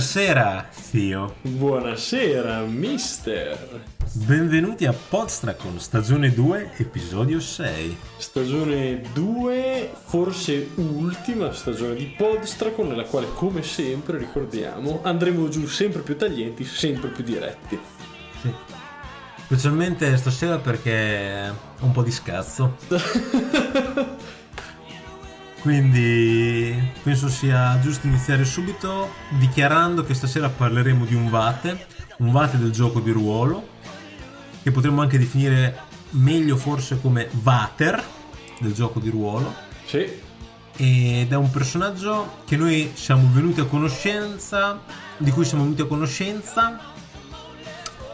Buonasera, zio. Buonasera, mister. Benvenuti a Podstracon, stagione 2, episodio 6. Stagione 2, forse ultima stagione di Podstracon, nella quale, come sempre, ricordiamo, andremo giù sempre più taglienti, sempre più diretti. Sì. Specialmente stasera perché ho un po' di scazzo. Quindi penso sia giusto iniziare subito dichiarando che stasera parleremo di un Vate, un Vate del gioco di ruolo, che potremmo anche definire meglio forse come Vater del gioco di ruolo. Sì. Ed è un personaggio che noi siamo venuti a conoscenza, di cui siamo venuti a conoscenza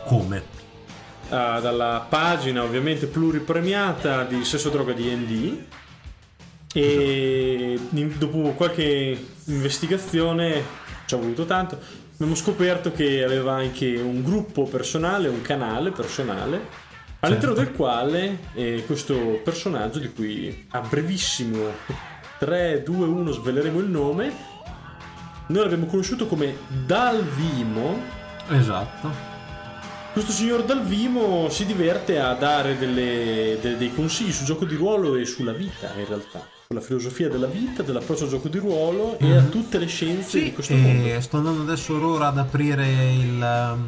come? Uh, dalla pagina ovviamente pluripremiata di Sesso Droga D&D e dopo qualche investigazione ci ha voluto tanto. Abbiamo scoperto che aveva anche un gruppo personale un canale personale all'interno certo. del quale eh, questo personaggio di cui a brevissimo 3, 2, 1 sveleremo il nome noi l'abbiamo conosciuto come Dalvimo. Esatto. Questo signor Dalvimo si diverte a dare delle, delle, dei consigli sul gioco di ruolo e sulla vita in realtà sulla filosofia della vita, dell'approccio al gioco di ruolo mm-hmm. e a mhm. tutte le scienze sì, di questo mondo. Sto andando adesso ora ad aprire il, um,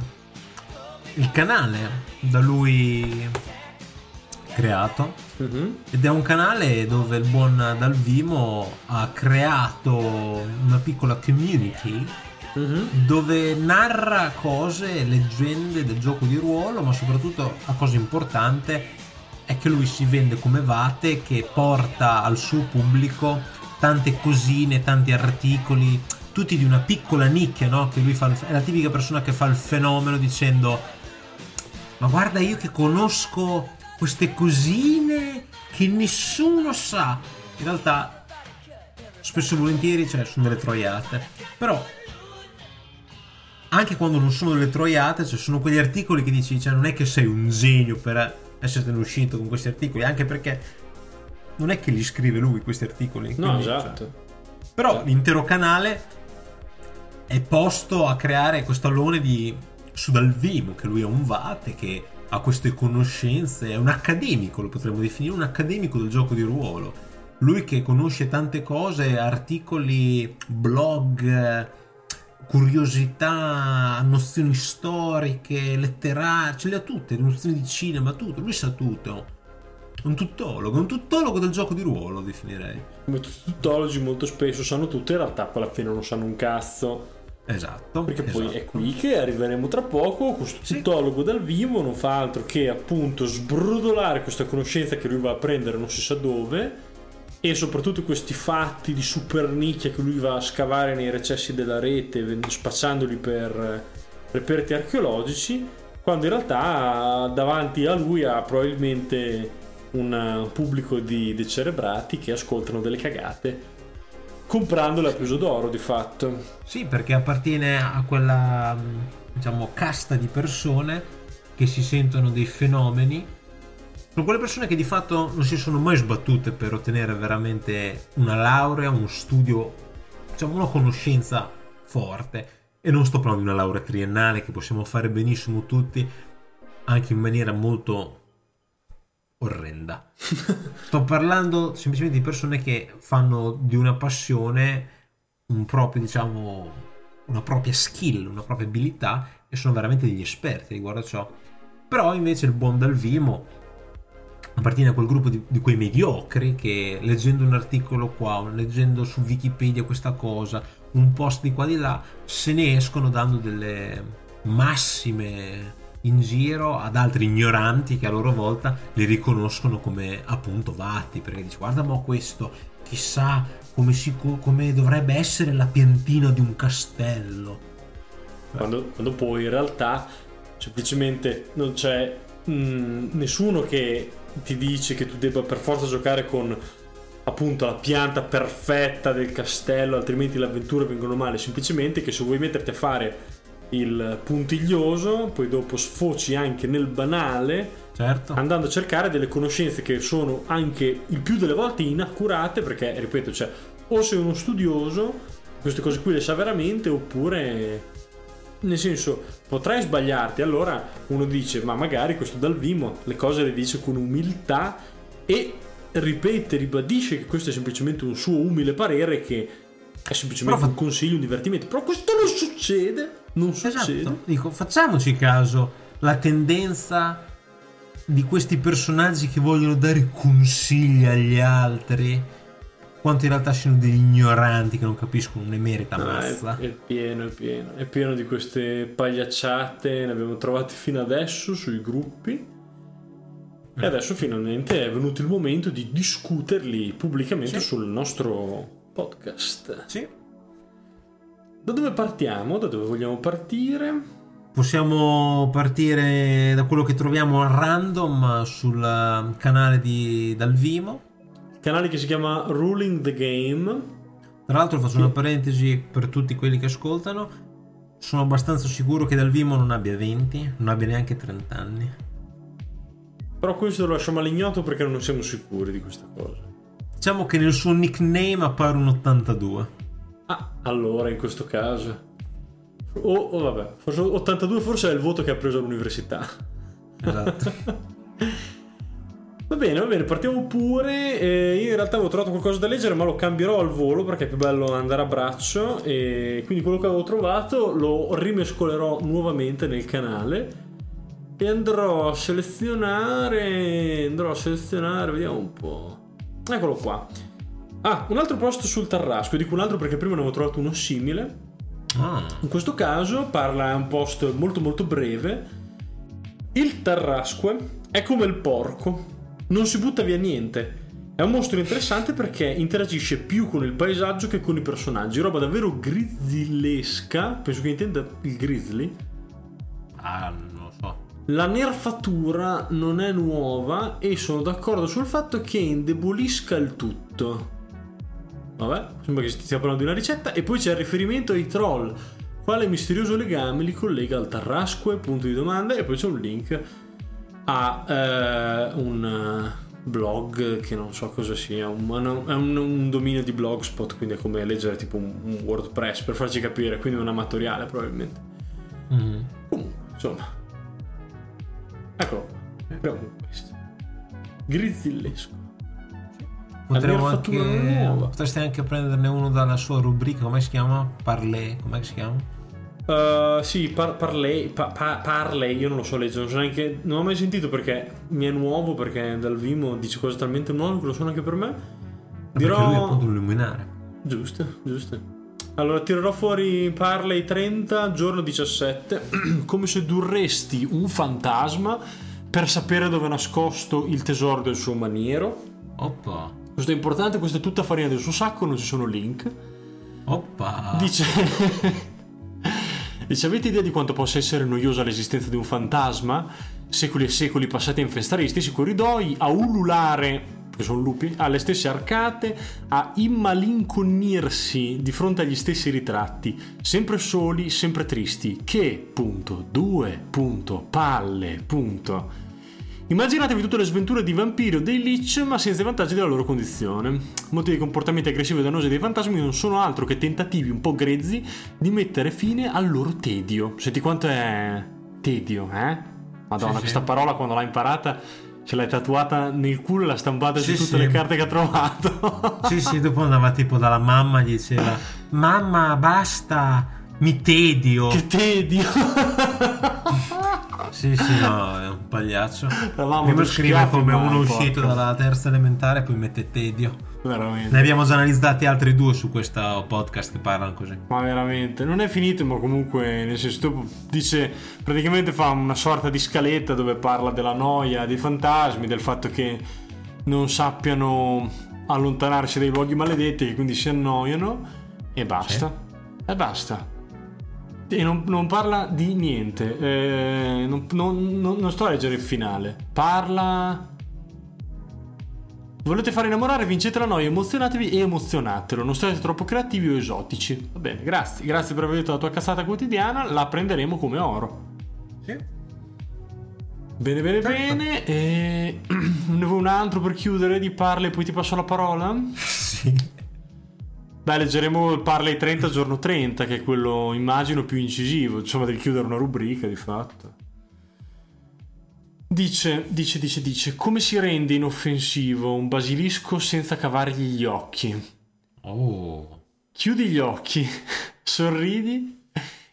il canale da lui creato mm-hmm. ed è un canale dove il buon Dalvimo ha creato una piccola community Mm-hmm. dove narra cose, leggende del gioco di ruolo, ma soprattutto la cosa importante è che lui si vende come Vate che porta al suo pubblico tante cosine, tanti articoli, tutti di una piccola nicchia, no? Che lui fa, è la tipica persona che fa il fenomeno dicendo ma guarda io che conosco queste cosine che nessuno sa. In realtà spesso e volentieri cioè, sono delle troiate. Però anche quando non sono delle troiate, cioè sono quegli articoli che dici, cioè non è che sei un genio per esserne uscito con questi articoli, anche perché non è che li scrive lui questi articoli. No, quindi, esatto. Cioè, però l'intero canale è posto a creare questo allone di Sudalvim, che lui è un vate, che ha queste conoscenze, è un accademico, lo potremmo definire un accademico del gioco di ruolo. Lui che conosce tante cose, articoli, blog, curiosità, nozioni storiche, letterarie, ce le ha tutte, nozioni di cinema, tutto, lui sa tutto. Un tuttologo, un tuttologo del gioco di ruolo definirei. Come tutti i tuttologi molto spesso sanno tutto, in realtà poi alla fine non sanno un cazzo. Esatto. Perché esatto. poi è qui che arriveremo tra poco. Questo sì. tuttologo dal vivo non fa altro che appunto sbrodolare questa conoscenza che lui va a prendere non si sa dove e soprattutto questi fatti di super nicchia che lui va a scavare nei recessi della rete spacciandoli per reperti archeologici quando in realtà davanti a lui ha probabilmente un pubblico di decerebrati che ascoltano delle cagate comprandole a peso d'oro di fatto. Sì perché appartiene a quella diciamo casta di persone che si sentono dei fenomeni sono quelle persone che di fatto non si sono mai sbattute per ottenere veramente una laurea, uno studio, diciamo una conoscenza forte. E non sto parlando di una laurea triennale che possiamo fare benissimo tutti, anche in maniera molto orrenda. sto parlando semplicemente di persone che fanno di una passione un proprio, diciamo, una propria skill, una propria abilità e sono veramente degli esperti riguardo a ciò. Però invece il buon Dalvimo appartiene a quel gruppo di, di, quei mediocri che leggendo un articolo qua, leggendo su Wikipedia questa cosa, un post di qua di là, se ne escono dando delle massime in giro ad altri ignoranti che a loro volta li riconoscono come appunto vatti, perché dice guarda ma questo, chissà come, si, come dovrebbe essere la piantina di un castello. Quando, quando poi in realtà semplicemente non c'è mh, mm, nessuno che ti dice che tu debba per forza giocare con appunto la pianta perfetta del castello, altrimenti le avventure vengono male. Semplicemente che se vuoi metterti a fare il puntiglioso, poi dopo sfoci anche nel banale. Certo. Andando a cercare delle conoscenze che sono anche il più delle volte inaccurate, perché ripeto, cioè, o sei uno studioso queste cose qui le sa veramente oppure nel senso potrai sbagliarti. Allora uno dice ma magari questo Dal Vimo le cose le dice con umiltà e ripete ribadisce che questo è semplicemente un suo umile parere che è semplicemente Però un consiglio un divertimento. Però questo non succede non succede. Esatto. Dico, facciamoci caso la tendenza di questi personaggi che vogliono dare consigli agli altri, quanto in realtà siano degli ignoranti che non capiscono un'emerita Ah, mazza. è, è pieno, è pieno, è pieno di queste pagliacciate, ne abbiamo trovate fino adesso sui gruppi. E adesso finalmente è venuto il momento di discuterli pubblicamente Sì. sul nostro podcast. Sì. Da dove partiamo? Da dove vogliamo partire? Possiamo partire da quello che troviamo a random sul eh, canale di Dal Vimo. Il canale che si chiama Ruling the Game. Tra l'altro faccio una parentesi per tutti quelli che ascoltano. Sono abbastanza sicuro che Dal Vimo non abbia 20, non abbia neanche 30 anni. Però questo lo lasciamo all'ignoto perché non siamo sicuri di questa cosa. Diciamo che nel suo nickname appare un 82. Ah, allora in questo caso. O oh, vabbè, forse 82 forse è il voto che ha preso all'università. Esatto. Va bene, va bene, partiamo pure. Eh, io in realtà avevo trovato qualcosa da leggere, ma lo cambierò al volo perché è più bello andare a braccio. E quindi quello che avevo trovato lo rimescolerò nuovamente nel canale. E andrò a selezionare. Andrò a selezionare, vediamo un po'. Eccolo qua. Ah, un altro post sul Tarrasco. Dico un altro perché prima ne avevo trovato uno simile. Ah, In questo caso parla, è un post molto molto breve. Il tarrasque è come il porco, non si butta via niente. È un mostro interessante perché interagisce più con il paesaggio che con i personaggi. Roba davvero grizzlesca. Penso che intenda il grizzly. ah, non lo so. La nerfatura non è nuova e sono d'accordo sul fatto che indebolisca il tutto. Vabbè, sembra che stia parlando di una ricetta. E poi c'è il riferimento ai troll. Quale misterioso legame li collega al Tarrasque? Punto di domanda. E poi c'è un link a eh, un eh, blog che non so cosa sia. un- è un, un dominio di blogspot, quindi è come leggere tipo un, un WordPress per farci capire. Quindi un amatoriale probabilmente. Mhm. Comunque, insomma. Eccolo qua. Con questo. Grizzillesco. Potremmo anche, nuova. potresti anche prenderne uno dalla sua rubrica, come si chiama? Parlé, come si chiama? Uh, sì, par- parley, pa- pa- parley, io non lo so leggere, non so neanche. Non ho mai sentito perché mi è nuovo, perché dal Vimo dice cose talmente nuove che lo sono anche per me. Perché lui è Dirò. appunto un luminare. Giusto, giusto. Allora tirerò fuori Parley 30, giorno 17, come se durresti un fantasma per sapere dove è nascosto il tesoro del suo maniero. Oppa, Questo è importante, questa è tutta farina del suo sacco, non ci sono link. oppa. Dice... Dice, avete idea di quanto possa essere noiosa l'esistenza di un fantasma? Secoli e secoli passati a infestare gli stessi corridoi, a ululare, che sono lupi, alle stesse arcate, a immalinconirsi di fronte agli stessi ritratti, sempre soli, sempre tristi. Che, punto, due, punto, palle, punto. Immaginatevi tutte le sventure di vampiri o dei lich, ma senza i vantaggi della loro condizione. Molti dei comportamenti aggressivi e dannosi dei fantasmi non sono altro che tentativi un po' grezzi di mettere fine al loro tedio. Senti quanto è tedio, eh? Madonna, Sì, sì. questa parola quando l'ha imparata ce l'hai tatuata nel culo e l'ha stampata Sì, su tutte sì. le carte che ha trovato. Sì, sì, dopo andava tipo dalla mamma e diceva Mamma, basta, mi tedio. che tedio! Sì, sì, no, è un pagliaccio. Eravamo Prima scrive come uno porca. uscito dalla terza elementare, poi mette tedio. Veramente. Ne abbiamo già analizzati altri due su questo podcast che parlano così. Ma veramente, non è finito, ma comunque, nel senso, dopo dice, praticamente fa una sorta di scaletta dove parla della noia, dei fantasmi, del fatto che non sappiano allontanarsi dai luoghi maledetti, che quindi si annoiano, e basta. E basta. E non, non parla di niente, eh, non, non- non- sto a leggere il finale, parla... Volete fare innamorare? Vincete la noia, emozionatevi e emozionatelo. Non siete troppo creativi o esotici. Va bene, grazie. Grazie per aver detto la tua cazzata quotidiana. La prenderemo come oro. Sì. Bene, bene, bene. E... ne vuoi un altro per chiudere di parla e poi ti passo la parola? Sì. Dai, leggeremo il Parley 30 giorno 30, che è quello, immagino, più incisivo. Insomma, devi chiudere una rubrica, di fatto. Dice, dice, dice, dice, come si rende inoffensivo un basilisco senza cavargli gli occhi? Oh. Chiudi gli occhi, sorridi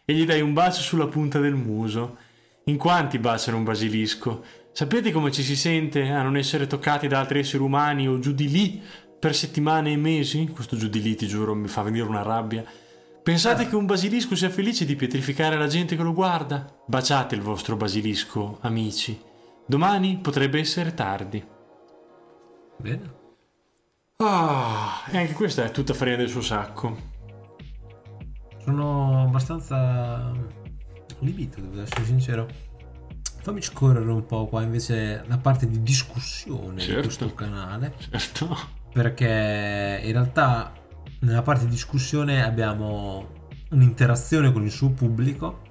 e gli dai un bacio sulla punta del muso. In quanti baciano un basilisco? Sapete come ci si sente a non essere toccati da altri esseri umani o giù di lì per settimane e mesi? Questo giù di lì, ti giuro, mi fa venire una rabbia. Pensate che un basilisco sia felice di pietrificare la gente che lo guarda? Baciate il vostro basilisco, amici. Domani potrebbe essere tardi. Bene. Ah, e anche questa è tutta farina del suo sacco. Sono abbastanza libito, devo essere sincero. Fammi scorrere un po' qua invece la parte di discussione Certo. di questo canale. Certo. Perché in realtà nella parte di discussione abbiamo un'interazione con il suo pubblico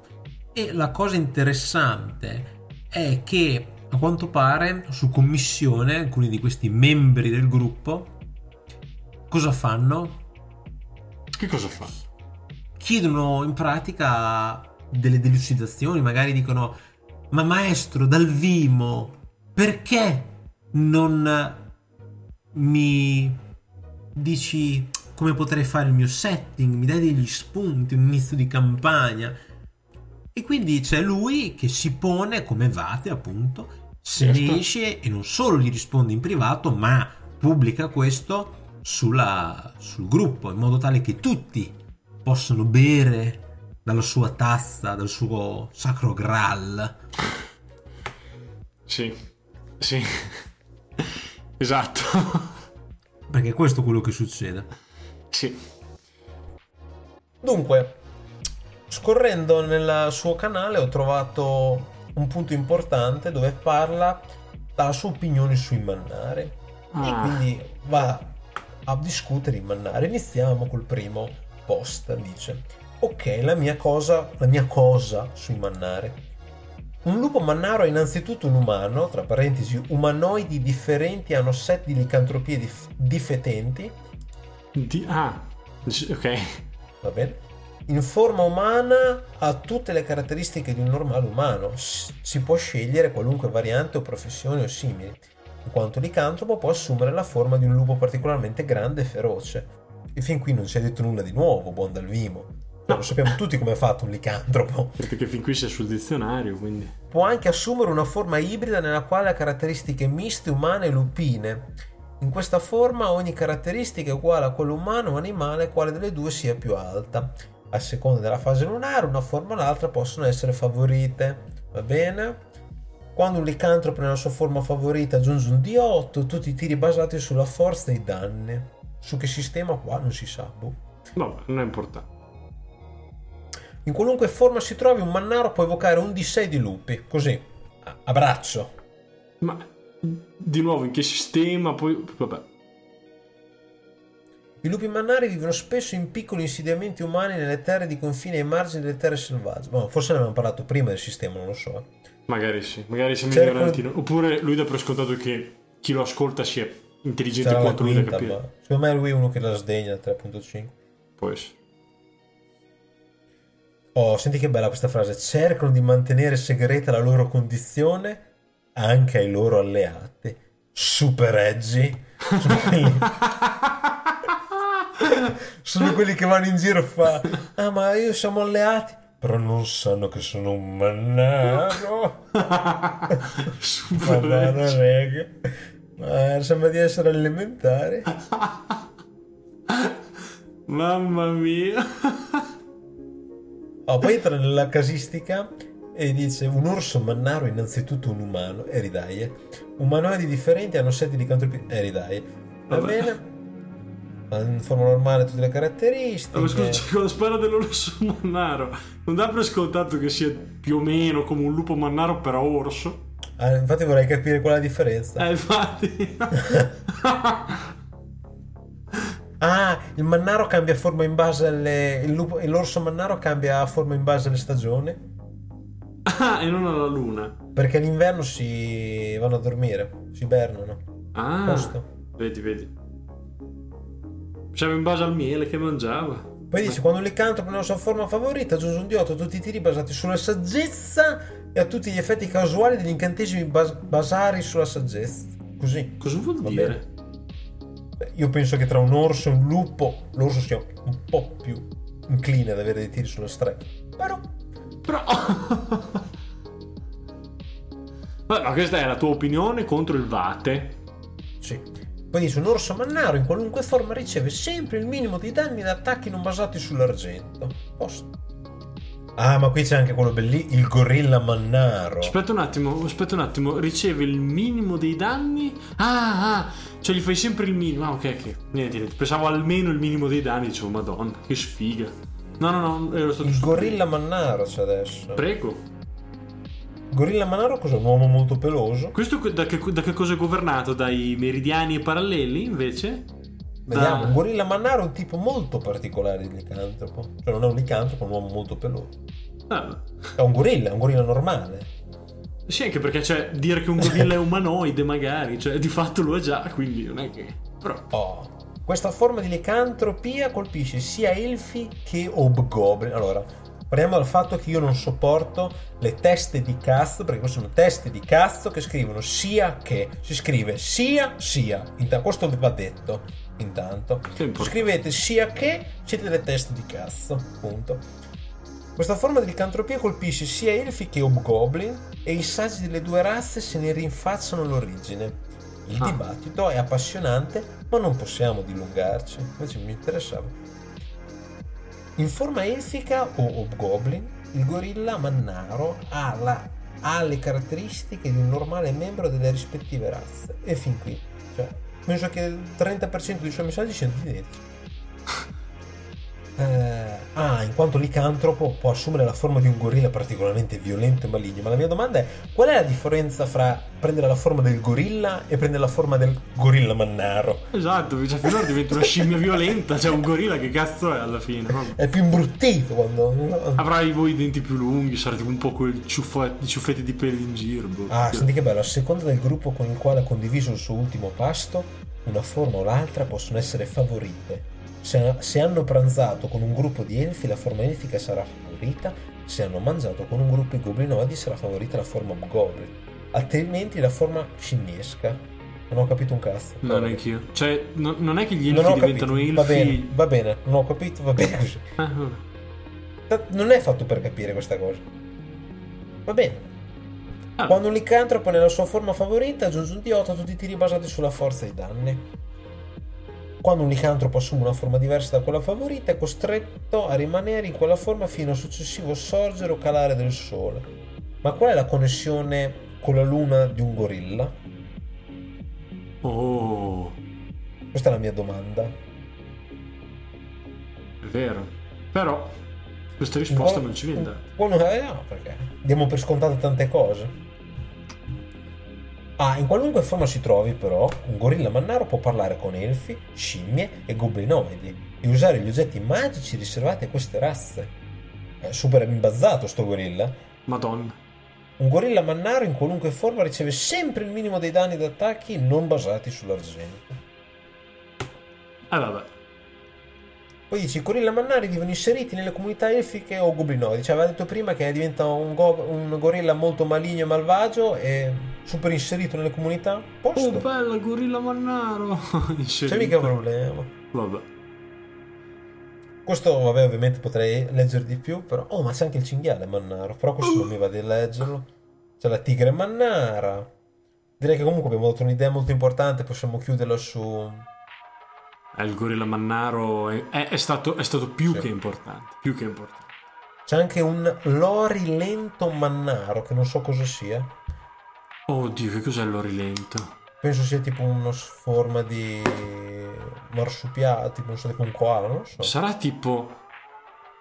e la cosa interessante è che a quanto pare su commissione alcuni di questi membri del gruppo cosa fanno? Che cosa fa? chiedono in pratica delle delucidazioni, magari dicono ma maestro dal Vimo perché non mi dici come potrei fare il mio setting, mi dai degli spunti, un inizio di campagna e quindi c'è lui che si pone come Vate appunto, se Certo. ne esce e non solo gli risponde in privato ma pubblica questo sulla- sul gruppo in modo tale che tutti possono bere dalla sua tazza, dal suo sacro graal. Sì. Sì. Esatto. Perché questo è quello che succede. sì. Dunque, scorrendo nel suo canale ho trovato un punto importante dove parla della sua opinione sui mannari. E Ah. quindi va a discutere i mannari. Iniziamo col primo post. Dice: Ok, la mia cosa, la mia cosa sui mannari. Un lupo mannaro è innanzitutto un umano, tra parentesi, umanoidi differenti hanno set di licantropie dif- difetenti, Di- ah. Ok. va bene? In forma umana ha tutte le caratteristiche di un normale umano, si può scegliere qualunque variante o professione o simili, in quanto licantropo può assumere la forma di un lupo particolarmente grande e feroce. E fin qui non ci hai detto nulla di nuovo, buon Dalvimo. Lo sappiamo tutti come è fatto un licantropo. Perché fin qui sei sul dizionario, quindi. Può anche assumere una forma ibrida nella quale ha caratteristiche miste umane e lupine. In questa forma ogni caratteristica è uguale a quella umana o animale, quale delle due sia più alta. A seconda della fase lunare, una forma o l'altra possono essere favorite. Va bene? Quando un licantropo nella sua forma favorita aggiunge un D8, tutti i tiri basati sulla forza e i danni. Su che sistema qua non si sa. boh. Vabbè, non è importante. In qualunque forma si trovi, un mannaro può evocare un D6 di lupi. Così, a braccio. Ma di nuovo in che sistema? Poi. Vabbè. I lupi mannari vivono spesso in piccoli insediamenti umani nelle terre di confine e ai margini delle terre selvagge. Boh, forse ne avevamo parlato prima del sistema, non lo so. eh. Magari sì, magari siamo Cerco- ignoranti. no? Oppure lui dà per scontato che chi lo ascolta sia intelligente quanto lui da capire. ma secondo me lui è uno che la sdegna il 3.5. Può essere. Oh, senti che bella questa frase. Cercano di mantenere segreta la loro condizione anche ai loro alleati. Super edgy. Sono quelli, sono quelli che vanno in giro e fa Ah, ma io siamo alleati. Però non sanno che sono un mannaro. Super Madonna, rega. Ma sembra di essere elementare. Mamma mia. Oh, poi entra nella casistica e dice un orso mannaro è innanzitutto un umano, e ridaie. Umanoidi differenti hanno sette licantropie, e ridaie. Va Vabbè. bene? In forma normale tutte le caratteristiche. Ma scusa, con la spara dell'orso mannaro. Non dà per scontato che sia più o meno come un lupo mannaro, però orso. Ah, infatti vorrei capire qual è la differenza. Eh, infatti. Ah, il mannaro cambia forma in base alle... il lupo- l'orso mannaro cambia forma in base alle stagioni. ah, e non alla luna. Perché l'inverno si vanno a dormire, si ibernano. Ah, Posto. vedi, vedi. Faceva in base al miele che mangiava. Poi dice, quando un licantropo nella sua forma favorita aggiunge un D8 a tutti i tiri basati sulla saggezza e a tutti gli effetti casuali degli incantesimi bas- basari sulla saggezza. Così. Cosa vuol Va dire? bene. Io penso che tra un orso e un lupo l'orso sia un po' più incline ad avere dei tiri sulla strega. Però Però... Ma questa è la tua opinione contro il vate. Sì. Poi dice un orso mannaro in qualunque forma riceve sempre il minimo di danni da attacchi non basati sull'argento. Posto. Ah, ma qui c'è anche quello bellissimo, il gorilla mannaro. Aspetta un attimo, aspetta un attimo. Riceve il minimo dei danni? Ah, ah, cioè gli fai sempre il minimo. Ah, ok, ok. Niente, niente. Pensavo almeno il minimo dei danni. Dicevo, madonna, che sfiga. No, no, no, ero stato Il gorilla mannaro c'è adesso. Prego. gorilla mannaro cos'è? Un uomo molto peloso? Questo da che, da che cosa è governato? Dai meridiani e paralleli, invece? Vediamo, Da- un gorilla mannaro è un tipo molto particolare di licantropo. Cioè non è un licantropo, è un uomo molto peloso. Ah, È un gorilla, è un gorilla normale. Sì, anche perché cioè, dire che un gorilla è umanoide, magari, cioè, di fatto lo è già, quindi non è che. Però. Oh. Questa forma di licantropia colpisce sia elfi che hobgoblin. Allora, parliamo dal fatto che io non sopporto le teste di cazzo, perché queste sono teste di cazzo che scrivono sia che. Si scrive sia sia. Intanto, questo va detto. Intanto. Scrivete sia che siete delle teste di cazzo. Punto. Questa forma di licantropia colpisce sia elfi che hobgoblin e i saggi delle due razze se ne rinfacciano l'origine. Il Ah. dibattito è appassionante, ma non possiamo dilungarci. Invece mi interessava. In forma elfica o hobgoblin, il gorilla mannaro ha, la- ha le caratteristiche di un normale membro delle rispettive razze. E fin qui. Cioè, penso che il 30% dei suoi messaggi siano identici. Eh, ah, in quanto licantropo può assumere la forma di un gorilla particolarmente violento e maligno. Ma la mia domanda è: qual è la differenza fra prendere la forma del gorilla e prendere la forma del gorilla mannaro? Esatto, cioè, finora diventa una scimmia violenta, cioè un gorilla che cazzo è alla fine? È più imbruttito quando. Avrai voi i denti più lunghi, sarà tipo un po' quel ciuffo- i ciuffetti di peli in giro. boh. Ah, senti che bello, a seconda del gruppo con il quale ha condiviso il suo ultimo pasto, una forma o l'altra possono essere favorite. Se, se hanno pranzato con un gruppo di elfi, la forma elfica sarà favorita, se hanno mangiato con un gruppo di goblinoidi sarà favorita la forma goblin. Altrimenti la forma scimmiesca. Non ho capito un cazzo. No, neanch'io. Cioè, no- non è che gli elfi diventano capito. elfi. Va bene, va bene, non ho capito, va bene così. Ah, Non è fatto per capire questa cosa. Va bene. Ah, Quando un licantropo nella sua forma favorita aggiunge un D8 a tutti i tiri basati sulla forza e i danni. Quando un licantropo assume una forma diversa da quella favorita è costretto a rimanere in quella forma fino al successivo sorgere o calare del sole. Ma qual è la connessione con la luna di un gorilla? Oh, Questa è la mia domanda. è vero. Però, questa risposta non ci viene data. eh, no, perché diamo per scontate tante cose. Ah, in qualunque forma si trovi, però, un gorilla mannaro può parlare con elfi, scimmie e goblinoidi e usare gli oggetti magici riservati a queste razze. È super imbazzato sto gorilla. Madonna. Un gorilla mannaro in qualunque forma riceve sempre il minimo dei danni da attacchi non basati sull'argento. Ah, vabbè. Poi dici, i gorilla mannari vivono inseriti nelle comunità elfiche o goblinoidi. Cioè, aveva detto prima che diventa un, go- un gorilla molto maligno e malvagio e super inserito nelle comunità. Oh, Posto. bella, gorilla mannaro. C'è mica problema. Vabbè. Questo, vabbè, ovviamente potrei leggere di più, però... Oh, ma c'è anche il cinghiale mannaro, però questo non mi va di leggerlo. C'è la tigre mannara. Direi che comunque abbiamo dato un'idea molto importante, possiamo chiuderla su... Eh, il gorilla mannaro è, è- è stato, è stato più Sì. che importante. Più che importante. C'è anche un lori lento mannaro, che non so cosa sia. Oddio, che cos'è l'orilento? Penso sia tipo una forma di marsupiale, tipo, non so, tipo un koala, non so. Sarà tipo...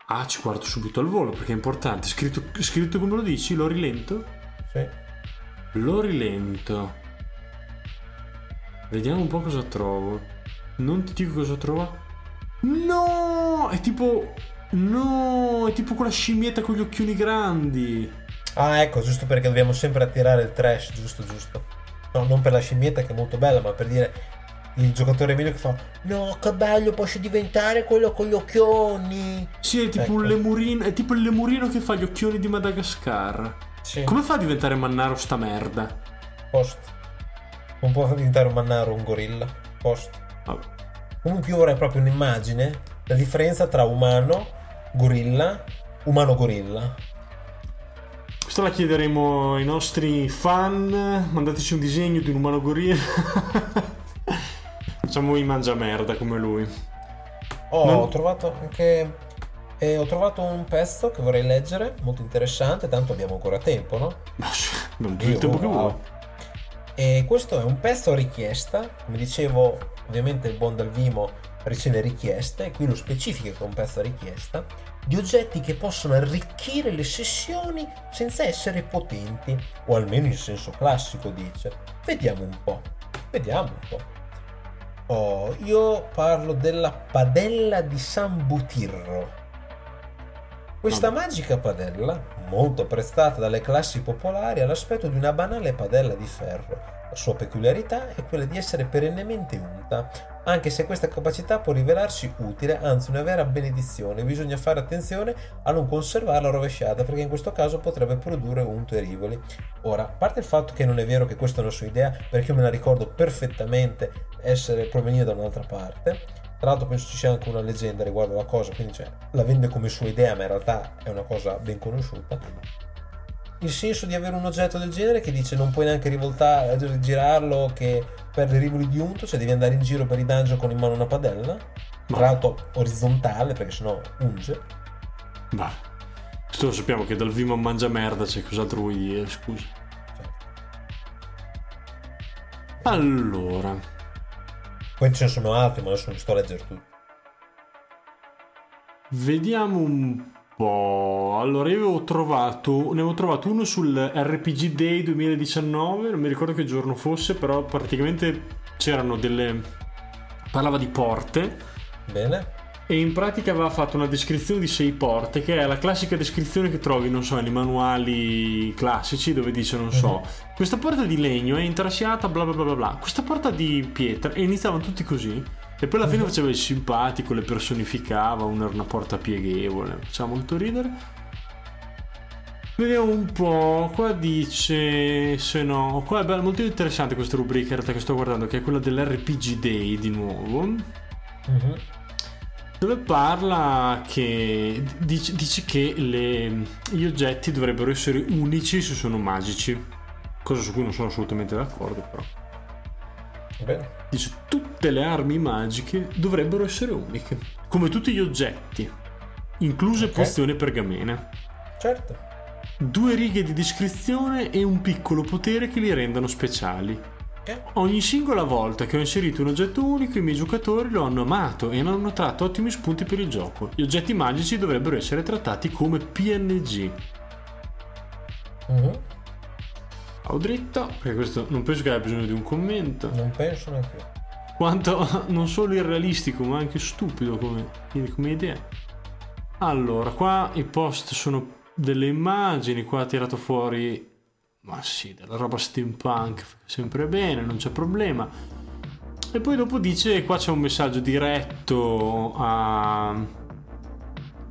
Ah, ci guardo subito al volo perché è importante. Scritto, scritto come lo dici, l'orilento? Sì. L'orilento. Vediamo un po' cosa trovo. Non ti dico cosa trovo. No! È tipo... No! È tipo quella scimmietta con gli occhioni grandi. Ah, ecco, giusto perché dobbiamo sempre attirare il trash, giusto, giusto. No, non per la scimmietta che è molto bella, ma per dire il giocatore meglio che fa no che bello posso diventare quello con gli occhioni Sì, è tipo, Ecco. un lemurino, è tipo il lemurino che fa gli occhioni di Madagascar. sì. Come fa a diventare Mannaro sta merda? post non può diventare un mannaro un gorilla post Vabbè. comunque io vorrei proprio un'immagine la differenza tra umano gorilla umano gorilla Questa la chiederemo ai nostri fan. Mandateci un disegno di un umano gorilla. Facciamo i mangia merda come lui. Oh, Non- ho trovato anche. eh, ho trovato un pezzo che vorrei leggere, molto interessante, tanto abbiamo ancora tempo, no? Abbiamo tutto il tempo che vuoi. E questo è un pezzo a richiesta, come dicevo, ovviamente il buon Dalvimo riceve richieste, qui lo specifica che è un pezzo a richiesta, di oggetti che possono arricchire le sessioni senza essere potenti, o almeno in senso classico dice. Vediamo un po', vediamo un po'. Oh, io parlo della padella di San Butirro. Questa magica padella, molto apprezzata dalle classi popolari, ha l'aspetto di una banale padella di ferro. La sua peculiarità è quella di essere perennemente unta, anche se questa capacità può rivelarsi utile, anzi una vera benedizione. Bisogna fare attenzione a non conservarla rovesciata, perché in questo caso potrebbe produrre unto e rivoli. Ora, a parte il fatto che non è vero che questa è una sua idea, perché io me la ricordo perfettamente essere provenire da un'altra parte. Tra l'altro penso ci sia anche una leggenda riguardo alla cosa, quindi cioè, la vende come sua idea, ma in realtà è una cosa ben conosciuta. Il senso di avere un oggetto del genere che dice non puoi neanche rivoltare, girarlo che perde i rivoli di unto, cioè devi andare in giro per i dungeon con in mano una padella. Tra l'altro orizzontale, perché sennò unge. Va. Tutto lo sappiamo che dal Vimo mangia merda, c'è cos'altro vuoi dire, scusa. Cioè, Allora, Poi ce ne sono altri, ma adesso non sto a leggere tutti. vediamo un po'. Allora, io avevo trovato, ne avevo trovato uno sul RPG Day 2019, non mi ricordo che giorno fosse, però praticamente c'erano delle... parlava di porte Bene? e in pratica aveva fatto una descrizione di sei porte, che è la classica descrizione che trovi, non so, nei manuali classici dove dice, non so, questa porta di legno è intrasiata, bla bla bla bla bla, questa porta di pietra, e iniziavano tutti così. E poi alla fine faceva il simpatico, le personificava, una una porta pieghevole, faceva molto ridere. Vediamo un po', qua dice se no, qua è bello, molto interessante questa rubrica in realtà che sto guardando, che è quella dell'RPG Day di nuovo Mhm. dove parla che dice, dice che le- gli oggetti dovrebbero essere unici se sono magici cosa su cui non sono assolutamente d'accordo però Bene. dice tutte le armi magiche dovrebbero essere uniche come tutti gli oggetti incluse Ok. pozioni pergamene Certo. due righe di descrizione e un piccolo potere che li rendano speciali Ok. Ogni singola volta che ho inserito un oggetto unico, i miei giocatori lo hanno amato e hanno tratto ottimi spunti per il gioco. Gli oggetti magici dovrebbero essere trattati come PNG. Mhm. Ho dritto, perché questo non penso che abbia bisogno di un commento. Non penso neanche. Quanto non solo irrealistico, ma anche stupido come, come idea. Allora, qua i post sono delle immagini, qua ha tirato fuori, ma sì, della roba steampunk, sempre bene, non c'è problema. E poi dopo dice, qua c'è un messaggio diretto a...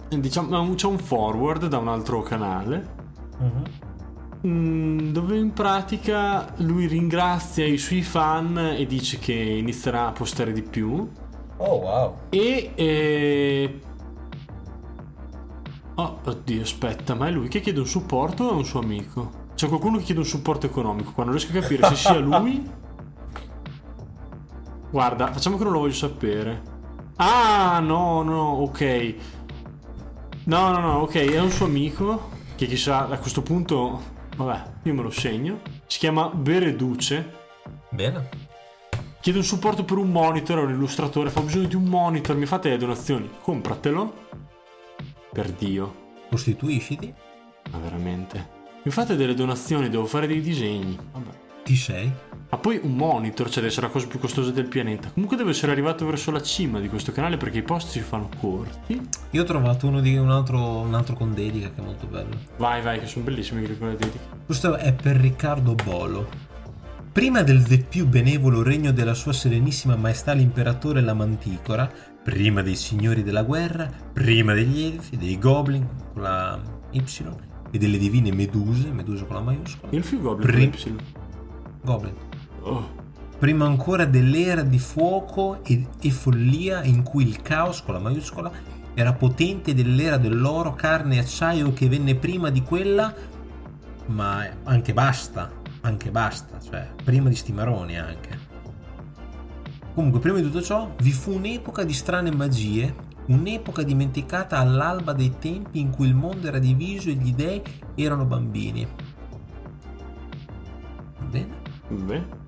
Diciamo, c'è un forward da un altro canale Mhm. Mm, dove in pratica lui ringrazia i suoi fan e dice che inizierà a postare di più Oh wow. e eh... oh oddio aspetta ma è lui che chiede un supporto o è un suo amico? c'è qualcuno che chiede un supporto economico qua non riesco a capire se sia lui guarda facciamo che non lo voglio sapere ah no no ok no no no ok è un suo amico che chissà a questo punto vabbè io me lo segno si chiama Bereduce Bene. Chiedo un supporto per un monitor, è un illustratore, fa bisogno di un monitor, mi fate le donazioni? Compratelo. Per Dio, Costituisciti. ma veramente. Mi fate delle donazioni, devo fare dei disegni. Vabbè. Ti sei. Ma poi un monitor, cioè deve essere la cosa più costosa del pianeta. Comunque deve essere arrivato verso la cima di questo canale perché i post si fanno corti. Io ho trovato uno di un altro, un altro con dedica che è molto bello. Vai, vai, che sono bellissimi quelli con le dediche. Questo è per Riccardo Bolo. Prima del de più benevolo regno della sua serenissima maestà l'imperatore la Manticora, prima dei signori della guerra, prima degli elfi, dei goblin con la Y e delle divine meduse, meduse con la maiuscola. Il film Goblin Prim- con Y. Goblin. Prima ancora dell'era di fuoco e, e follia in cui il caos con la maiuscola era potente dell'era dell'oro, carne e acciaio che venne prima di quella, ma anche basta, anche basta, cioè prima di Stimaroni anche. Comunque, prima di tutto ciò, vi fu un'epoca di strane magie, un'epoca dimenticata all'alba dei tempi in cui il mondo era diviso e gli dei erano bambini.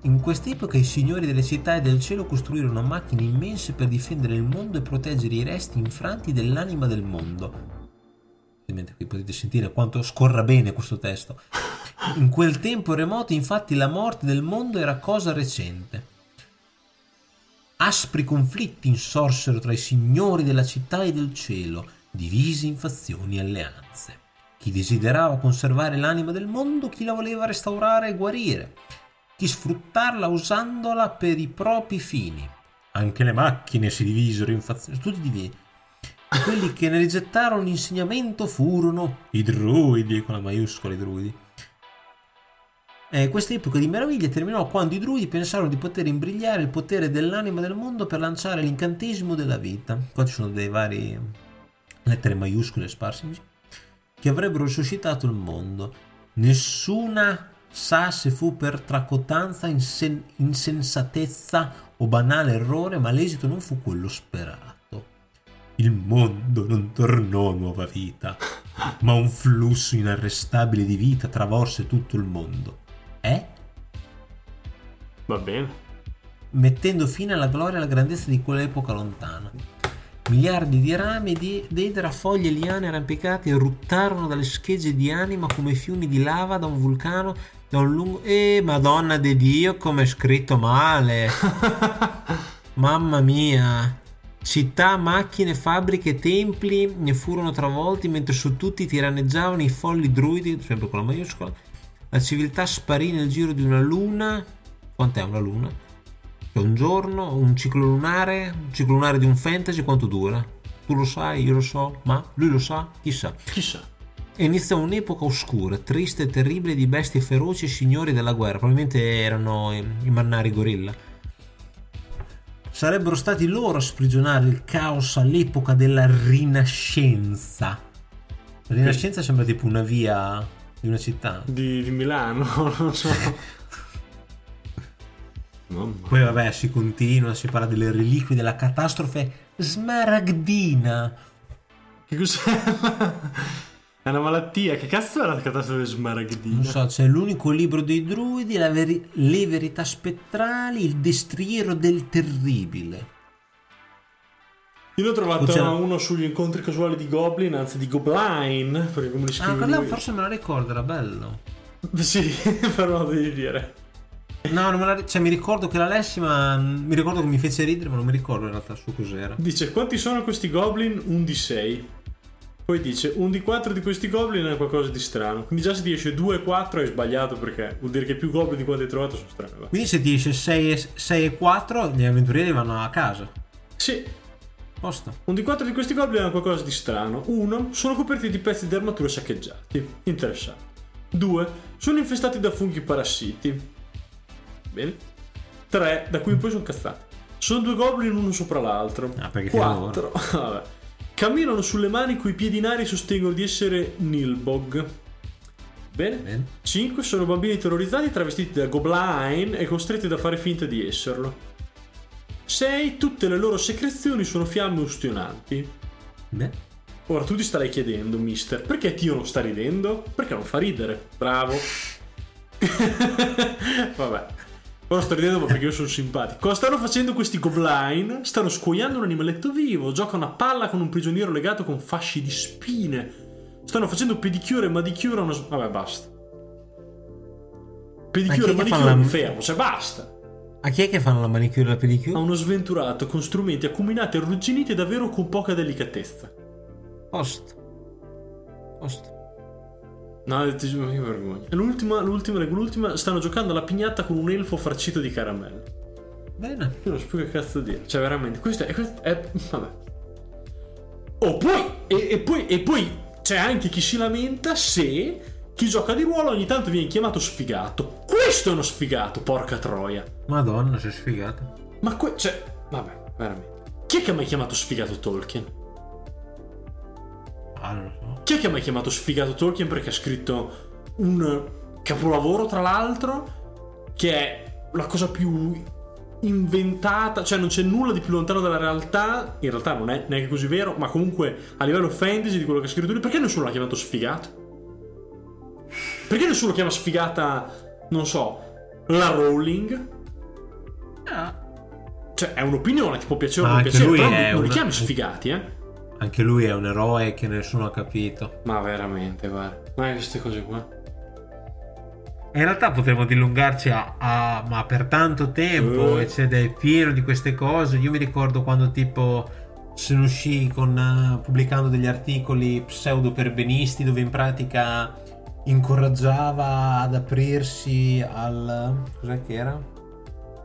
In quest'epoca i signori delle città e del cielo costruirono macchine immense per difendere il mondo e proteggere i resti infranti dell'anima del mondo. Ovviamente qui potete sentire quanto scorra bene questo testo. In quel tempo remoto infatti la morte del mondo era cosa recente. Aspri conflitti insorsero tra i signori della città e del cielo, divisi in fazioni e alleanze. Chi desiderava conservare l'anima del mondo, chi la voleva restaurare e guarire chi sfruttarla usandola per i propri fini. Anche le macchine si divisero in fazioni, tutti divisi. Quelli che ne rigettarono l'insegnamento furono i druidi, con la maiuscola i druidi. Eh, questa epoca di meraviglia terminò quando i druidi pensarono di poter imbrigliare il potere dell'anima del mondo per lanciare l'incantesimo della vita. Qua ci sono dei vari lettere maiuscole sparse che avrebbero suscitato il mondo. Nessuna sa se fu per tracotanza, insen- insensatezza o banale errore, ma l'esito non fu quello sperato. Il mondo non tornò a nuova vita, ma un flusso inarrestabile di vita travolse tutto il mondo. Eh? Va bene. mettendo fine alla gloria e alla grandezza di quell'epoca lontana. Miliardi di rami di d'edera, foglie liane arrampicate eruttarono dalle schegge di anima come fiumi di lava da un vulcano da un lungo... Eh, madonna di Dio, come è scritto male! Mamma mia! Città, macchine, fabbriche, templi ne furono travolti mentre su tutti tiranneggiavano i folli druidi, sempre con la maiuscola. La civiltà sparì nel giro di una luna. Quant'è una luna? Cioè un giorno, un ciclo lunare, un ciclo lunare di un fantasy, quanto dura? Tu lo sai, io lo so, ma lui lo sa, chissà. Chissà. E iniziò un'epoca oscura, triste e terribile di bestie feroci e signori della guerra. Probabilmente erano i, i mannari gorilla. Sarebbero stati loro a sprigionare il caos all'epoca della Rinascenza. La Rinascenza sembra tipo una via di una città. Di, di Milano, non so. Poi vabbè, si continua, si parla delle reliquie della catastrofe smaragdina. Che cos'è? È una malattia. Che cazzo è la catastrofe smaragdina? Non so, c'è l'unico libro dei druidi, veri- le verità spettrali, il destriero del terribile. Io ho trovato c'era- uno sugli incontri casuali di Goblin, anzi di Goblin, perché come li Ah, scrive quella lui. forse me la ricordo, era bello. Sì, però devi dire. No, non me la, cioè mi ricordo che la lessi, ma mm, mi ricordo che mi fece ridere, ma non mi ricordo in realtà su cos'era. Dice, quanti sono questi Goblin? Un di 6. Poi dice, un di 4 di questi Goblin è qualcosa di strano. Quindi già se ti esce 2 e 4 hai sbagliato perché vuol dire che più Goblin di quanti hai trovato sono strani. va. Quindi se ti dice 6 e, 6 e 4, gli avventurieri vanno a casa. Sì, Posta. un di 4 di questi Goblin è qualcosa di strano. 1. Sono coperti di pezzi di armatura saccheggiati. Interessante. 2. Sono infestati da funghi parassiti. Bene. 3. Da cui poi sono cazzati. Sono due goblin uno sopra l'altro. Ah, perché 4. Vabbè. Camminano sulle mani coi piedi in aria e sostengono di essere Nilbog. Bene. Bene. 5. Sono bambini terrorizzati travestiti da goblin e costretti a fare finta di esserlo. 6. Tutte le loro secrezioni sono fiamme ustionanti. Beh. Ora tu ti starai chiedendo, mister, perché Tio non sta ridendo? Perché non fa ridere. Bravo. Vabbè. Ora sto ridendo perché io sono simpatico. Cosa stanno facendo questi goblin? Stanno scuoiando un animaletto vivo. Giocano a palla con un prigioniero legato con fasci di spine. Stanno facendo pedicure e manicure a una... Vabbè, basta. Pedicure e manicure la- fermo, cioè basta. A chi è che fanno la manicure e la A pedicure? uno sventurato con strumenti acuminati e arrugginiti davvero con poca delicatezza. Posto. Posto. No, ti giuro che vergogna. L'ultima, l'ultima, l'ultima, stanno giocando alla pignata con un elfo farcito di caramelle. Bene. Io non so più che cazzo dire. Cioè, veramente, questo è. Questo è vabbè. Oh, poi. E, e poi. E poi c'è anche chi si lamenta se chi gioca di ruolo ogni tanto viene chiamato sfigato. Questo è uno sfigato, porca troia. Madonna, sei sfigato. Ma que- cioè, vabbè, veramente. Chi è che ha mai chiamato sfigato Tolkien? Ah, non lo so. Chi è che ha mai chiamato sfigato Tolkien perché ha scritto un capolavoro, tra l'altro, che è la cosa più inventata, cioè non c'è nulla di più lontano dalla realtà, in realtà non è neanche così vero, ma comunque a livello fantasy di quello che ha scritto lui, perché nessuno l'ha chiamato sfigato? Perché nessuno chiama sfigata, non so, la Rowling? Ah. Cioè, è un'opinione, ti può piacere o non piacere, però è non li una- chiami sfigati, eh? Anche lui è un eroe che nessuno ha capito. Ma veramente, guarda. Ma queste cose qua. In realtà potremmo dilungarci a, a- ma per tanto tempo, Eh. e c'è è pieno di queste cose. Io mi ricordo quando tipo se ne uscì con, eh, pubblicando degli articoli pseudo perbenisti dove in pratica incoraggiava ad aprirsi al cos'è che era?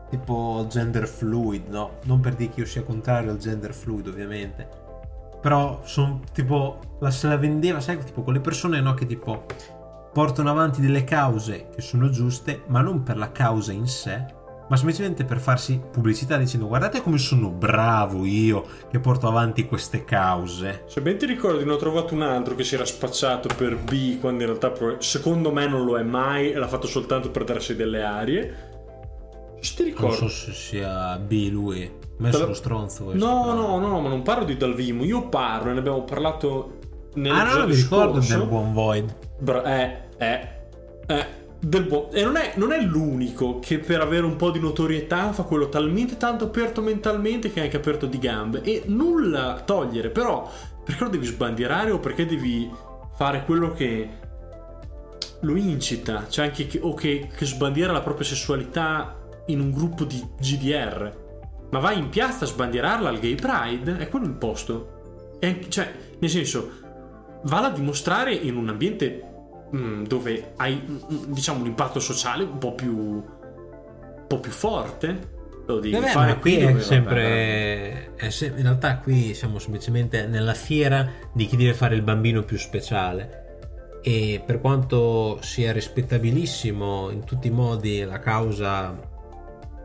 Tipo gender fluid, no? Non per dire che io sia contrario al gender fluid, ovviamente. Però sono tipo la se la vendeva, sai, tipo quelle persone no che tipo portano avanti delle cause che sono giuste, ma non per la causa in sé, ma semplicemente per farsi pubblicità dicendo guardate come sono bravo io che porto avanti queste cause. Se ben ti ricordi, ne ho trovato un altro che si era spacciato per B quando in realtà secondo me non lo è mai e l'ha fatto soltanto per darsi delle arie. Se ti Non ricordi? so se sia B lui, messo lo- stronzo questo. No, però. no, no, ma non parlo di Dalvimo, io parlo, ne abbiamo parlato Ah nell'episodio no, mi ricordo scorso. del buon Void. Bra- eh, eh, eh, del buon- E non è, non è l'unico che per avere un po' di notorietà fa quello talmente tanto aperto mentalmente che è anche aperto di gambe. E nulla togliere, però perché lo devi sbandierare o perché devi fare quello che lo incita? Cioè anche che, o che, che sbandiera la propria sessualità in un gruppo di GDR. Ma vai in piazza a sbandierarla al gay pride? È quello il posto. E cioè, nel senso, valla a dimostrare in un ambiente mm, dove hai mm, diciamo un impatto sociale un po' più un po' più forte lo devi Vabbè, fare ma qui dove, è sempre. è se- in realtà, qui siamo semplicemente nella fiera di chi deve fare il bambino più speciale. E per quanto sia rispettabilissimo in tutti i modi la causa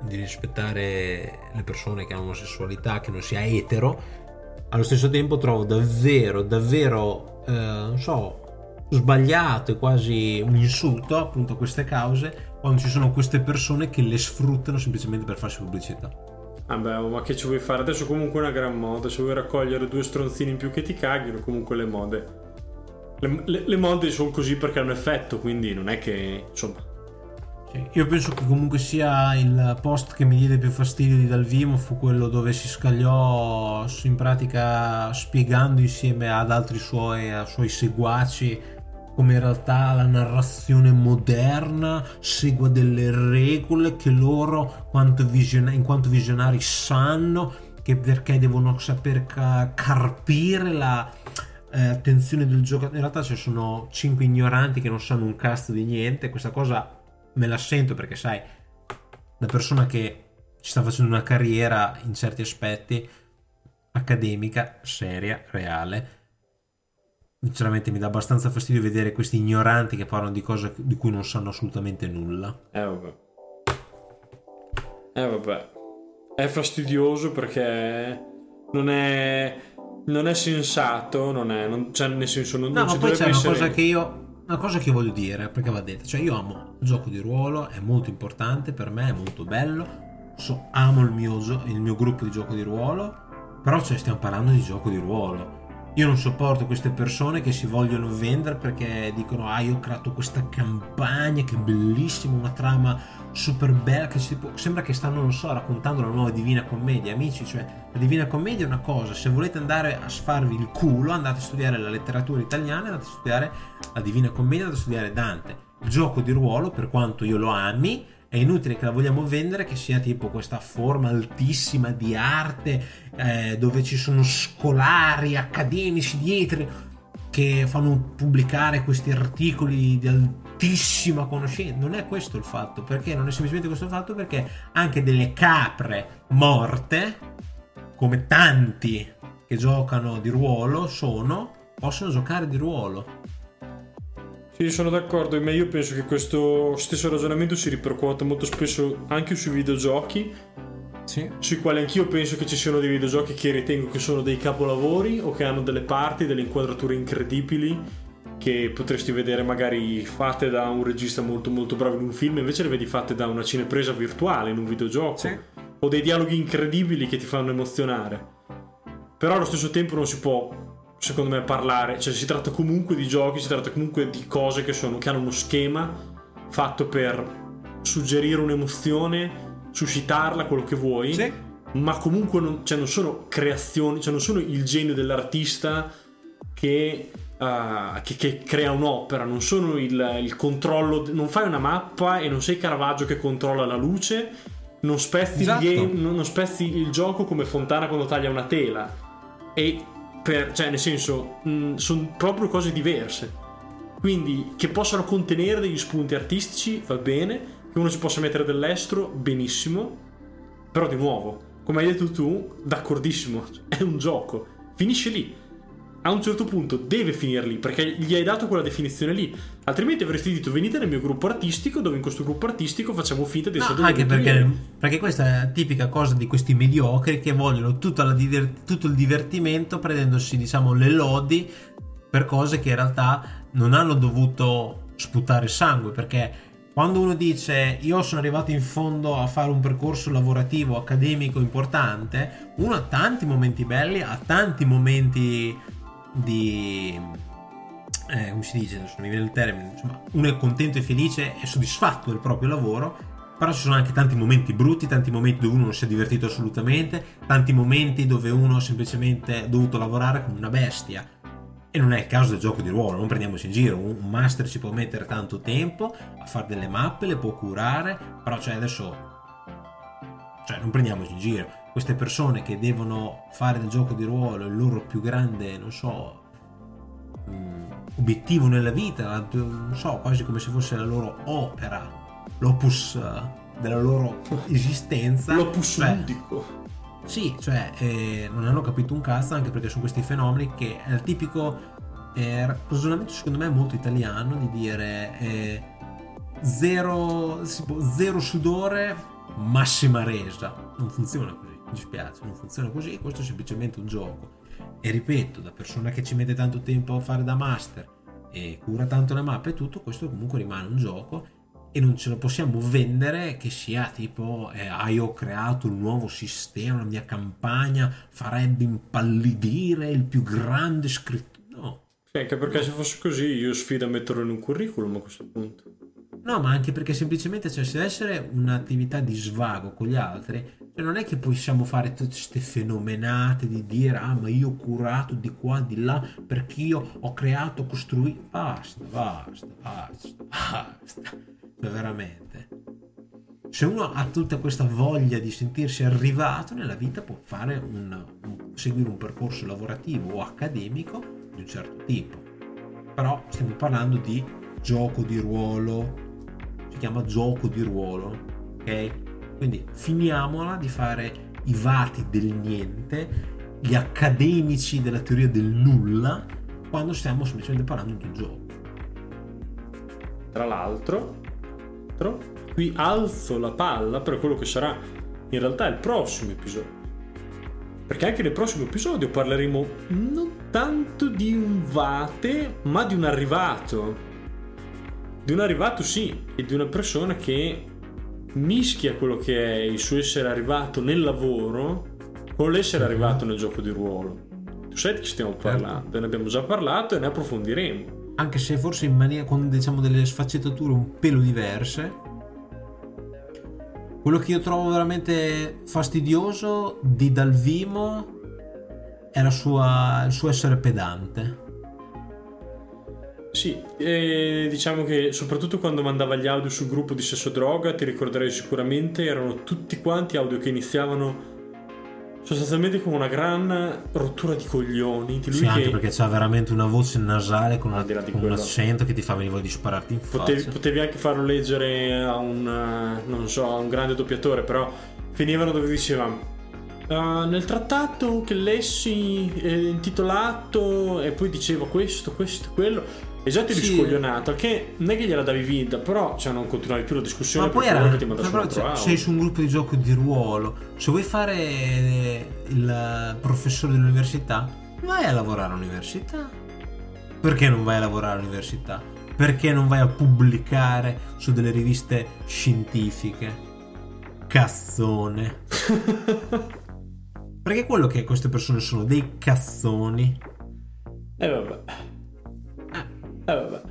di rispettare le persone che hanno omosessualità, che non sia etero, allo stesso tempo trovo davvero, davvero, eh, non so, sbagliato e quasi un insulto appunto a queste cause quando ci sono queste persone che le sfruttano semplicemente per farsi pubblicità. Vabbè, oh, ma che ci vuoi fare? Adesso comunque una gran moda. Se vuoi raccogliere due stronzini in più che ti caghino comunque le mode. Le, le- le mode sono così perché hanno effetto quindi non è che insomma Io penso che comunque sia il post che mi diede più fastidio di Dalvimo fu quello dove si scagliò in pratica spiegando insieme ad altri suoi, suoi seguaci come in realtà la narrazione moderna segua delle regole che loro in quanto visionari sanno che perché devono saper ca- carpire la eh, attenzione del giocatore in realtà ci sono cinque ignoranti che non sanno un cazzo di niente questa cosa me la sento perché sai da persona che ci sta facendo una carriera in certi aspetti accademica, seria, reale sinceramente mi dà abbastanza fastidio vedere questi ignoranti che parlano di cose di cui non sanno assolutamente nulla. Eh vabbè. Eh vabbè. È fastidioso perché non è non è sensato non è non, cioè nel senso non, no non ma poi c'è dovrebbe una essere cosa che io una cosa che voglio dire perché va detto cioè io amo il gioco di ruolo è molto importante per me è molto bello. So- amo il mio, il mio gruppo di gioco di ruolo però cioè, stiamo parlando di gioco di ruolo io non sopporto queste persone che si vogliono vendere perché dicono ah io ho creato questa campagna che è bellissima una trama super bella che può- sembra che stanno non so raccontando la nuova Divina Commedia. Amici cioè la Divina Commedia è una cosa se volete andare a sfarvi il culo andate a studiare la letteratura italiana andate a studiare la Divina Commedia andate a studiare Dante. Il gioco di ruolo per quanto io lo ami è inutile che la vogliamo vendere che sia tipo questa forma altissima di arte eh, dove ci sono scolari accademici dietro che fanno pubblicare questi articoli di altissima conoscenza. Non è questo il fatto, perché non è semplicemente questo il fatto, perché anche delle capre morte, come tanti che giocano di ruolo sono, possono giocare di ruolo. Sì, sono d'accordo, ma io penso che questo stesso ragionamento si ripercuota molto spesso anche sui videogiochi, Sì. sui quali anch'io penso che ci siano dei videogiochi che ritengo che sono dei capolavori o che hanno delle parti, delle inquadrature incredibili che potresti vedere magari fatte da un regista molto molto bravo in un film, invece le vedi fatte da una cinepresa virtuale in un videogioco. Sì. O dei dialoghi incredibili che ti fanno emozionare. Però allo stesso tempo non si può, secondo me, parlare. Cioè, si tratta comunque di giochi, si tratta comunque di cose che, sono, che hanno uno schema fatto per suggerire un'emozione, suscitarla, quello che vuoi. Sì. Ma comunque non, cioè, non sono creazioni, cioè non sono il genio dell'artista che, uh, che, che crea un'opera, non sono il, il controllo, non fai una mappa e non sei Caravaggio che controlla la luce, non spezzi, Esatto. il, game, non non spezzi il gioco come Fontana quando taglia una tela. E per, cioè, nel senso, sono proprio cose diverse. Quindi, che possano contenere degli spunti artistici, va bene. Che uno ci possa mettere dell'estro, benissimo. Però, di nuovo, come hai detto tu, d'accordissimo, è un gioco. Finisce lì. A un certo punto deve finire lì, perché gli hai dato quella definizione lì. Altrimenti avresti detto venite nel mio gruppo artistico, dove in questo gruppo artistico facciamo finta di No, essere anche delle perché, perché questa è la tipica cosa di questi mediocri che vogliono diver- tutto il divertimento prendendosi diciamo le lodi per cose che in realtà non hanno dovuto sputare sangue perché quando uno dice io sono arrivato in fondo a fare un percorso lavorativo accademico importante uno ha tanti momenti belli ha tanti momenti di eh, come si dice, adesso mi viene il termine, insomma, uno è contento e felice e soddisfatto del proprio lavoro, però ci sono anche tanti momenti brutti, tanti momenti dove uno non si è divertito assolutamente, tanti momenti dove uno ha semplicemente dovuto lavorare come una bestia. E non è il caso del gioco di ruolo, non prendiamoci in giro, un master ci può mettere tanto tempo a fare delle mappe, le può curare, però cioè adesso cioè non prendiamoci in giro queste persone che devono fare del gioco di ruolo il loro più grande non so mm, obiettivo nella vita non so quasi come se fosse la loro opera l'opus eh, della loro esistenza L'opus Cioè, ludico. sì, cioè eh, non hanno capito un cazzo anche perché sono questi fenomeni che è il tipico eh, ragionamento secondo me molto italiano di dire eh, zero, può- zero sudore, massima resa. Non funziona così, mi dispiace, non funziona così, questo è semplicemente un gioco. E ripeto, da persona che ci mette tanto tempo a fare da master e cura tanto le mappe e tutto, questo comunque rimane un gioco e non ce lo possiamo vendere che sia tipo eh, ah io ho creato un nuovo sistema la mia campagna farebbe impallidire il più grande scritto no Sì, anche perché se fosse così io sfido a metterlo in un curriculum a questo punto. no ma anche perché semplicemente cioè, se deve essere un'attività di svago con gli altri cioè, non è che possiamo fare tutte queste fenomenate di dire ah ma io ho curato di qua di là perché io ho creato costruito basta basta basta basta. Cioè, veramente. Se uno ha tutta questa voglia di sentirsi arrivato nella vita può fare un, un- seguire un percorso lavorativo o accademico di un certo tipo. Però stiamo parlando di gioco di ruolo. Si chiama gioco di ruolo ok quindi finiamola di fare i vati del niente gli accademici della teoria del nulla quando stiamo semplicemente parlando di un gioco Tra l'altro, tro- qui alzo la palla per quello che sarà in realtà il prossimo episodio. Perché anche nel prossimo episodio parleremo non tanto di un vate, ma di un arrivato. Di un arrivato sì, e di una persona che mischia quello che è il suo essere arrivato nel lavoro con l'essere arrivato nel gioco di ruolo. Tu sai di chi stiamo parlando, ne abbiamo già parlato e ne approfondiremo. anche se forse in maniera con diciamo delle sfaccettature un pelo diverse quello che io trovo veramente fastidioso di Dalvimo è la sua, il suo essere pedante Sì, e diciamo che soprattutto quando mandava gli audio sul gruppo di Sesso Droga, ti ricorderai sicuramente, erano tutti quanti audio che iniziavano sostanzialmente con una gran rottura di coglioni di lui Sì, che anche perché c'ha veramente una voce nasale con, una- con un accento che ti fa venire voglia di spararti in potevi, faccia. potevi anche farlo leggere a un eh, non so, a un grande doppiatore, però finivano dove diceva "Ah, nel trattato che lessi è intitolato e poi diceva questo, questo, quello e già ti Sì. scoglionato che non è che gliela davi vinta però cioè, non continuavi più la discussione Ma poi era, loro ti però, cioè, sei su un gruppo di gioco di ruolo. Se vuoi fare il professore dell'università, vai a lavorare all'università. Perché non vai a lavorare all'università? Perché non vai a pubblicare su delle riviste scientifiche? Cazzone. Perché quello che queste persone sono dei cazzoni. E vabbè. E vabbè.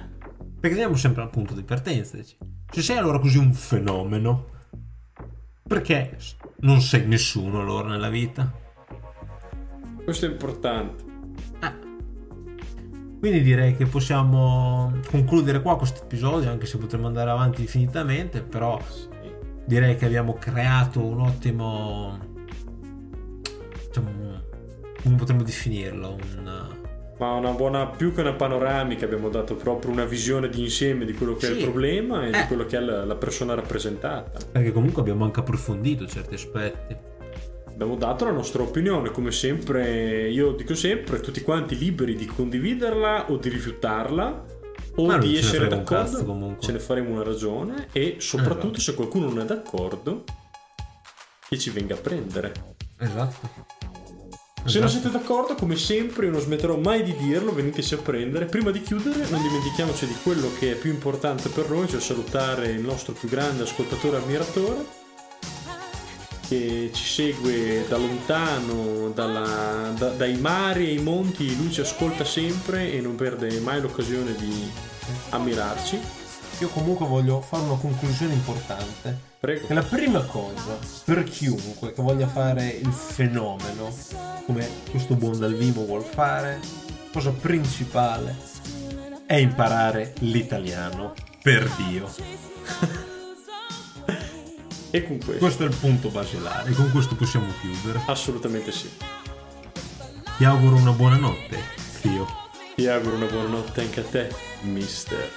Perché andiamo sempre al punto di partenza. dici. Se sei allora così un fenomeno, perché non sei nessuno allora nella vita? Questo è importante. Quindi direi che possiamo concludere qua questo episodio, anche se potremmo andare avanti infinitamente, però Sì. direi che abbiamo creato un ottimo... Diciamo, come potremmo definirlo? Un... Ma una buona, più che una panoramica, abbiamo dato proprio una visione di insieme di quello che è il Sì. problema e di Eh. quello che è la, la persona rappresentata. Perché comunque abbiamo anche approfondito certi aspetti. Abbiamo dato la nostra opinione, come sempre, io dico sempre, tutti quanti liberi di condividerla o di rifiutarla o Ma di essere d'accordo, cazzo, comunque. ce ne faremo una ragione e soprattutto Esatto. se qualcuno non è d'accordo, che ci venga a prendere. Esatto. Se non siete d'accordo, come sempre, io non smetterò mai di dirlo, veniteci a prendere. Prima di chiudere, non dimentichiamoci di quello che è più importante per noi, cioè salutare il nostro più grande ascoltatore e ammiratore, che ci segue da lontano, dalla- da- dai mari e i monti, lui ci ascolta sempre e non perde mai l'occasione di ammirarci. Io comunque voglio fare una conclusione importante. Prego. Che la prima cosa per chiunque che voglia fare il fenomeno, come questo buon Dal Vivo vuol fare, cosa principale è imparare l'italiano. Per Dio. E con questo, Questo è il punto basilare. E con questo possiamo chiudere. assolutamente sì. Ti auguro una buona notte, zio. Ti auguro una buona notte anche a te, mister.